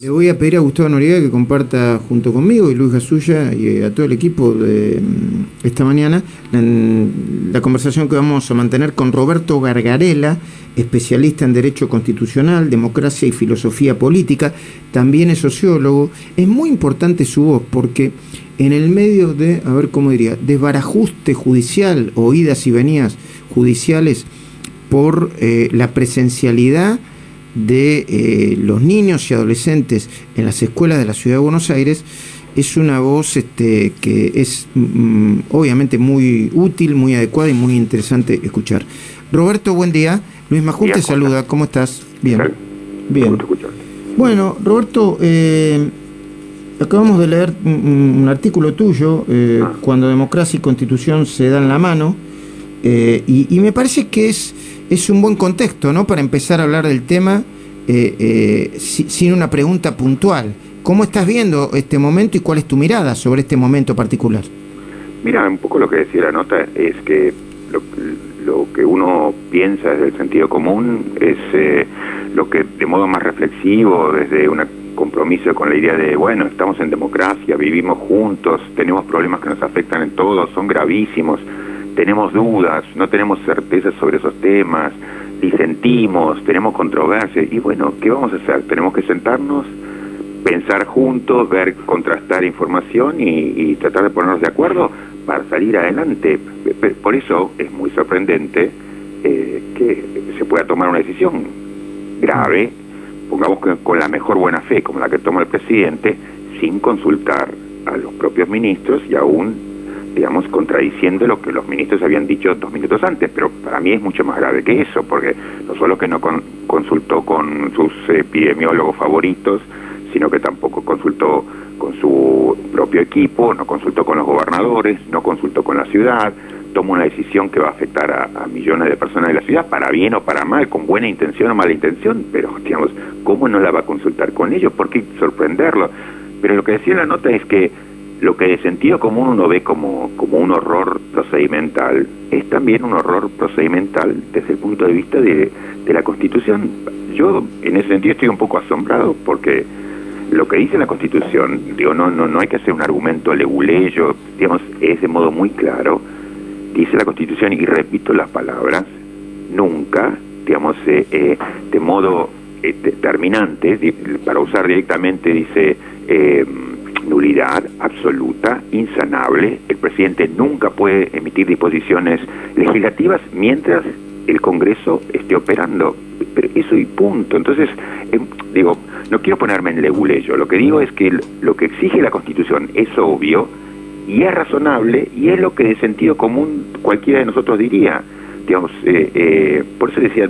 Le voy a pedir a Gustavo Noriega que comparta junto conmigo y Luis Gasulla y a todo el equipo de mm, esta mañana la conversación que vamos a mantener con Roberto Gargarela, especialista en Derecho Constitucional, Democracia y Filosofía Política, también es sociólogo. Es muy importante su voz porque en el medio de, a ver cómo diría, desbarajuste judicial o idas y venidas judiciales por eh, la presencialidad de eh, los niños y adolescentes en las escuelas de la ciudad de Buenos Aires es una voz este, que es mm, obviamente muy útil, muy adecuada y muy interesante escuchar. Roberto, buen día. Luis Majul te saluda. ¿Cómo estás? Bien. Bien. Bueno, Roberto, eh, acabamos de leer un, artículo tuyo, eh, ah. cuando democracia y constitución se dan la mano, y, y me parece que es es un buen contexto, ¿no? Para empezar a hablar del tema eh, eh, sin una pregunta puntual. ¿Cómo estás viendo este momento y cuál es tu mirada sobre este momento particular? Mira, un poco lo que decía la nota es que lo, que uno piensa desde el sentido común es eh, lo que de modo más reflexivo, desde un compromiso con la idea de, bueno, estamos en democracia, vivimos juntos, tenemos problemas que nos afectan en todos, son gravísimos, tenemos dudas, no tenemos certezas sobre esos temas, disentimos, tenemos controversia y bueno, ¿qué vamos a hacer? Tenemos que sentarnos, pensar juntos, ver, contrastar información y, tratar de ponernos de acuerdo para salir adelante. Por eso es muy sorprendente eh, que se pueda tomar una decisión grave, pongamos con la mejor buena fe, como la que toma el presidente, sin consultar a los propios ministros y aún digamos, contradiciendo lo que los ministros habían dicho dos minutos antes, pero para mí es mucho más grave que eso, porque no solo que no consultó con sus epidemiólogos favoritos, sino que tampoco consultó con su propio equipo, no consultó con los gobernadores, no consultó con la ciudad, tomó una decisión que va a afectar a, millones de personas de la ciudad, para bien o para mal, con buena intención o mala intención, pero digamos, ¿cómo no la va a consultar con ellos? ¿Por qué sorprenderlo? Pero lo que decía la nota es que lo que de sentido común uno ve como, como un horror procedimental es también un horror procedimental desde el punto de vista de, la Constitución. Yo en ese sentido estoy un poco asombrado porque lo que dice la Constitución, digo, no, no, no hay que hacer un argumento leguleyo, digamos, es de modo muy claro, dice la Constitución, y repito las palabras, nunca, digamos, eh, eh, de modo eh, determinante, para usar directamente, dice, nulidad absoluta, insanable. El presidente nunca puede emitir disposiciones legislativas mientras el Congreso esté operando. Pero eso y punto. Entonces, em, digo, no quiero ponerme en leguleyo. Lo que digo es que lo que exige la Constitución es obvio y es razonable y es lo que de sentido común cualquiera de nosotros diría. Digamos, eh, eh, por eso decía,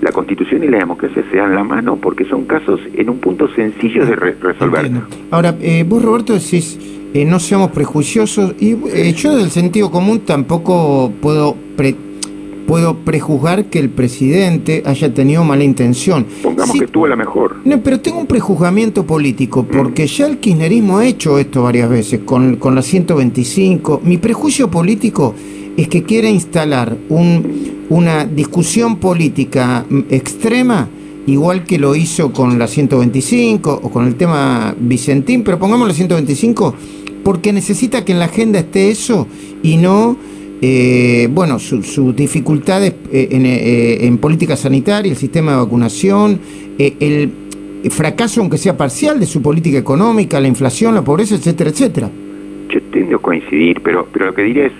la constitución y la democracia se dan la mano porque son casos en un punto sencillo de resolver. Ahora, eh, vos Roberto decís, eh, no seamos prejuiciosos y eh, yo del sentido común tampoco puedo puedo prejuzgar que el presidente haya tenido mala intención. Pongamos que tuvo la mejor. No, pero tengo un prejuzgamiento político, porque ya el kirchnerismo ha hecho esto varias veces, con, con la 125. Mi prejuicio político es que quiere instalar un, una discusión política extrema, igual que lo hizo con la 125 o con el tema Vicentín, pero pongamos la 125 porque necesita que en la agenda esté eso y no, eh, bueno, sus dificultades eh, en, eh, en, política sanitaria, el sistema de vacunación, el fracaso, aunque sea parcial, de su política económica, la inflación, la pobreza, etcétera, etcétera. Yo tiendo a coincidir, pero, pero lo que diría es,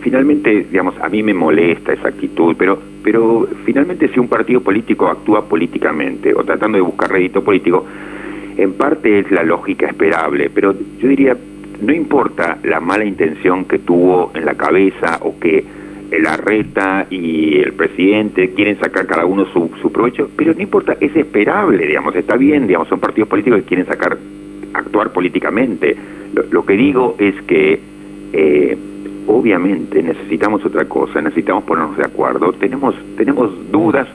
finalmente, digamos, a mí me molesta esa actitud, pero, pero finalmente si un partido político actúa políticamente o tratando de buscar rédito político, en parte es la lógica esperable, pero yo diría, no importa la mala intención que tuvo en la cabeza o que la reta y el presidente quieren sacar cada uno su, su provecho, pero no importa, es esperable, digamos, está bien, digamos, son partidos políticos que quieren sacar, actuar políticamente. Lo, que digo es que eh, obviamente necesitamos otra cosa, necesitamos ponernos de acuerdo, tenemos, tenemos dudas,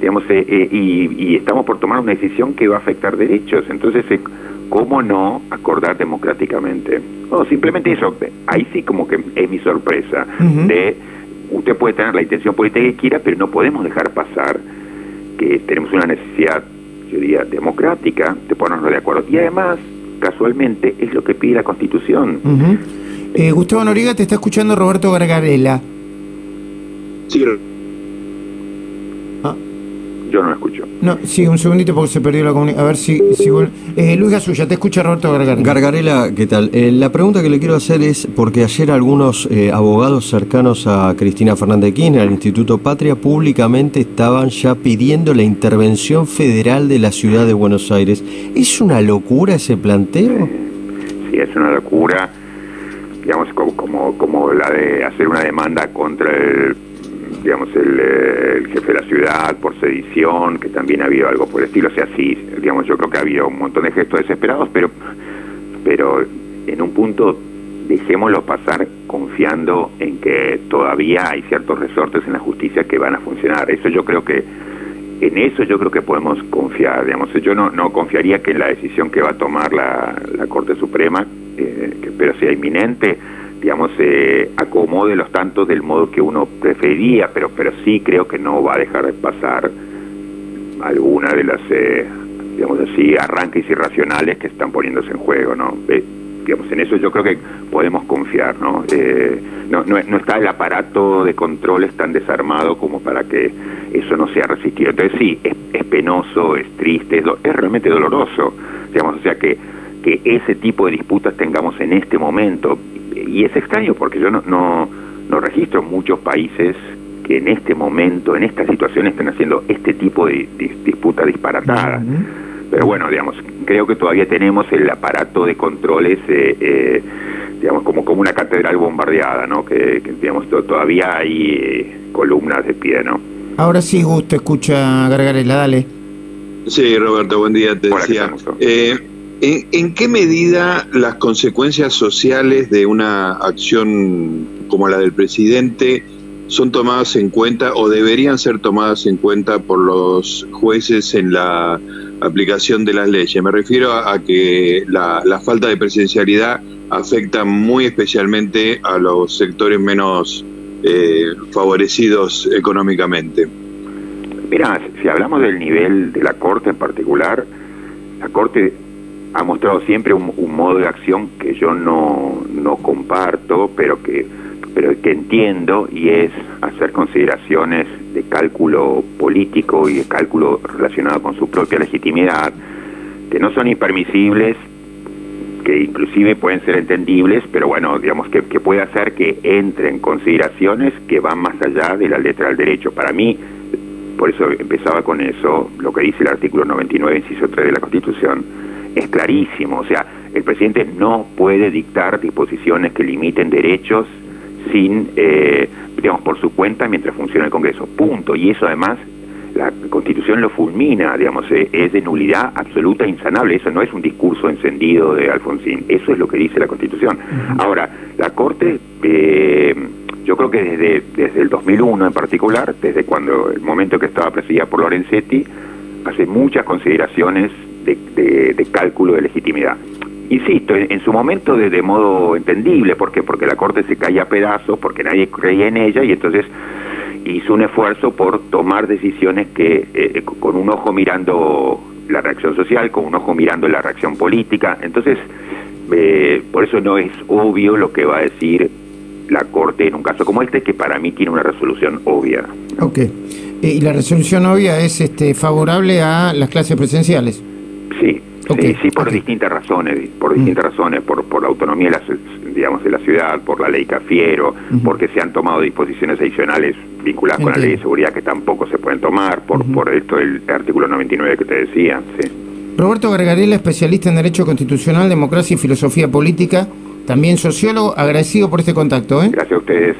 digamos, eh, eh, y, estamos por tomar una decisión que va a afectar derechos, entonces, eh, ¿cómo no acordar democráticamente? No, simplemente eso, ahí sí como que es mi sorpresa, de usted puede tener la intención política que quiera, pero no podemos dejar pasar que tenemos una necesidad yo diría, democrática de ponernos de acuerdo. Y además, casualmente, es lo que pide la Constitución. Eh, Gustavo Noriega, te está escuchando Roberto Gargarela. Sí, yo no escucho. No, sí, un segundito porque se perdió la comunicación. A ver si, si eh, Luis Gasulla, te escucha Roberto Gargarela. Gargarela, ¿qué tal? Eh, la pregunta que le quiero hacer es, porque ayer algunos eh, abogados cercanos a Cristina Fernández de Kirchner, al Instituto Patria, públicamente estaban ya pidiendo la intervención federal de la ciudad de Buenos Aires. ¿Es una locura ese planteo? Sí, es una locura, digamos, como, como, la de hacer una demanda contra el digamos, eh, el, jefe de la ciudad por sedición, que también ha habido algo por el estilo. O sea, sí, digamos, yo creo que ha habido un montón de gestos desesperados, pero, pero en un punto dejémoslo pasar confiando en que todavía hay ciertos resortes en la justicia que van a funcionar. Eso yo creo que en eso yo creo que podemos confiar, digamos, yo no, no confiaría que la decisión que va a tomar la, la Corte Suprema, eh, que espero sea inminente, digamos, eh, acomode los tantos del modo que uno preferiría, pero, pero sí creo que no va a dejar de pasar alguna de las, eh, digamos así, arranques irracionales que están poniéndose en juego, ¿no? Eh, digamos, en eso yo creo que podemos confiar, ¿no? Eh, no, no, está el aparato de controles tan desarmado como para que eso no sea resistido. Entonces sí, es, es penoso, es triste, es realmente doloroso, digamos, o sea que que ese tipo de disputas tengamos en este momento y es extraño porque yo no, no, no registro muchos países que en este momento, en esta situación, estén haciendo este tipo de, disputa disparatada. Pero bueno, digamos, creo que todavía tenemos el aparato de controles, eh, eh, digamos, como, como una catedral bombardeada, ¿no? Que, digamos, todavía hay eh, columnas de pie, ¿no? Ahora sí, Gusto, escucha Gargarela, dale. Sí, Roberto, buen día, te decía. ¿En, qué medida las consecuencias sociales de una acción como la del presidente son tomadas en cuenta o deberían ser tomadas en cuenta por los jueces en la aplicación de las leyes? Me refiero a, que la, falta de presencialidad afecta muy especialmente a los sectores menos eh, favorecidos económicamente. Mira, si hablamos del nivel de la Corte en particular, la Corte ha mostrado siempre un, modo de acción que yo no, no comparto, pero que, pero que entiendo, y es hacer consideraciones de cálculo político y de cálculo relacionado con su propia legitimidad, que no son impermisibles, que inclusive pueden ser entendibles, pero bueno, digamos que, que puede hacer que entren consideraciones que van más allá de la letra del derecho. Para mí, por eso empezaba con eso, lo que dice el artículo 99, inciso 3 de la Constitución, es clarísimo, o sea, el presidente no puede dictar disposiciones que limiten derechos sin, eh, digamos, por su cuenta mientras funciona el Congreso, punto. Y eso además la Constitución lo fulmina, digamos, eh, es de nulidad absoluta e insanable. Eso no es un discurso encendido de Alfonsín, eso es lo que dice la Constitución. Ahora, la Corte, eh, yo creo que desde, desde el 2001 en particular, desde cuando el momento que estaba presidida por Lorenzetti, hace muchas consideraciones de, cálculo de legitimidad. Insisto, en, su momento de, modo entendible, ¿por Porque la Corte se caía a pedazos, porque nadie creía en ella y entonces hizo un esfuerzo por tomar decisiones que eh, con un ojo mirando la reacción social, con un ojo mirando la reacción política. Entonces, eh, por eso no es obvio lo que va a decir la Corte en un caso como este, que para mí tiene una resolución obvia. Ok. Eh, ¿Y la resolución obvia es este, favorable a las clases presenciales? Sí, sí, sí, por distintas razones, por mm. distintas razones, por, por la autonomía de la, digamos, de la ciudad, por la ley Cafiero, porque se han tomado disposiciones adicionales vinculadas con la ley de seguridad que tampoco se pueden tomar, por, por esto el artículo 99 que te decía. Sí. Roberto Gargarela, especialista en Derecho Constitucional, Democracia y Filosofía Política, también sociólogo, agradecido por este contacto. ¿eh? Gracias a ustedes.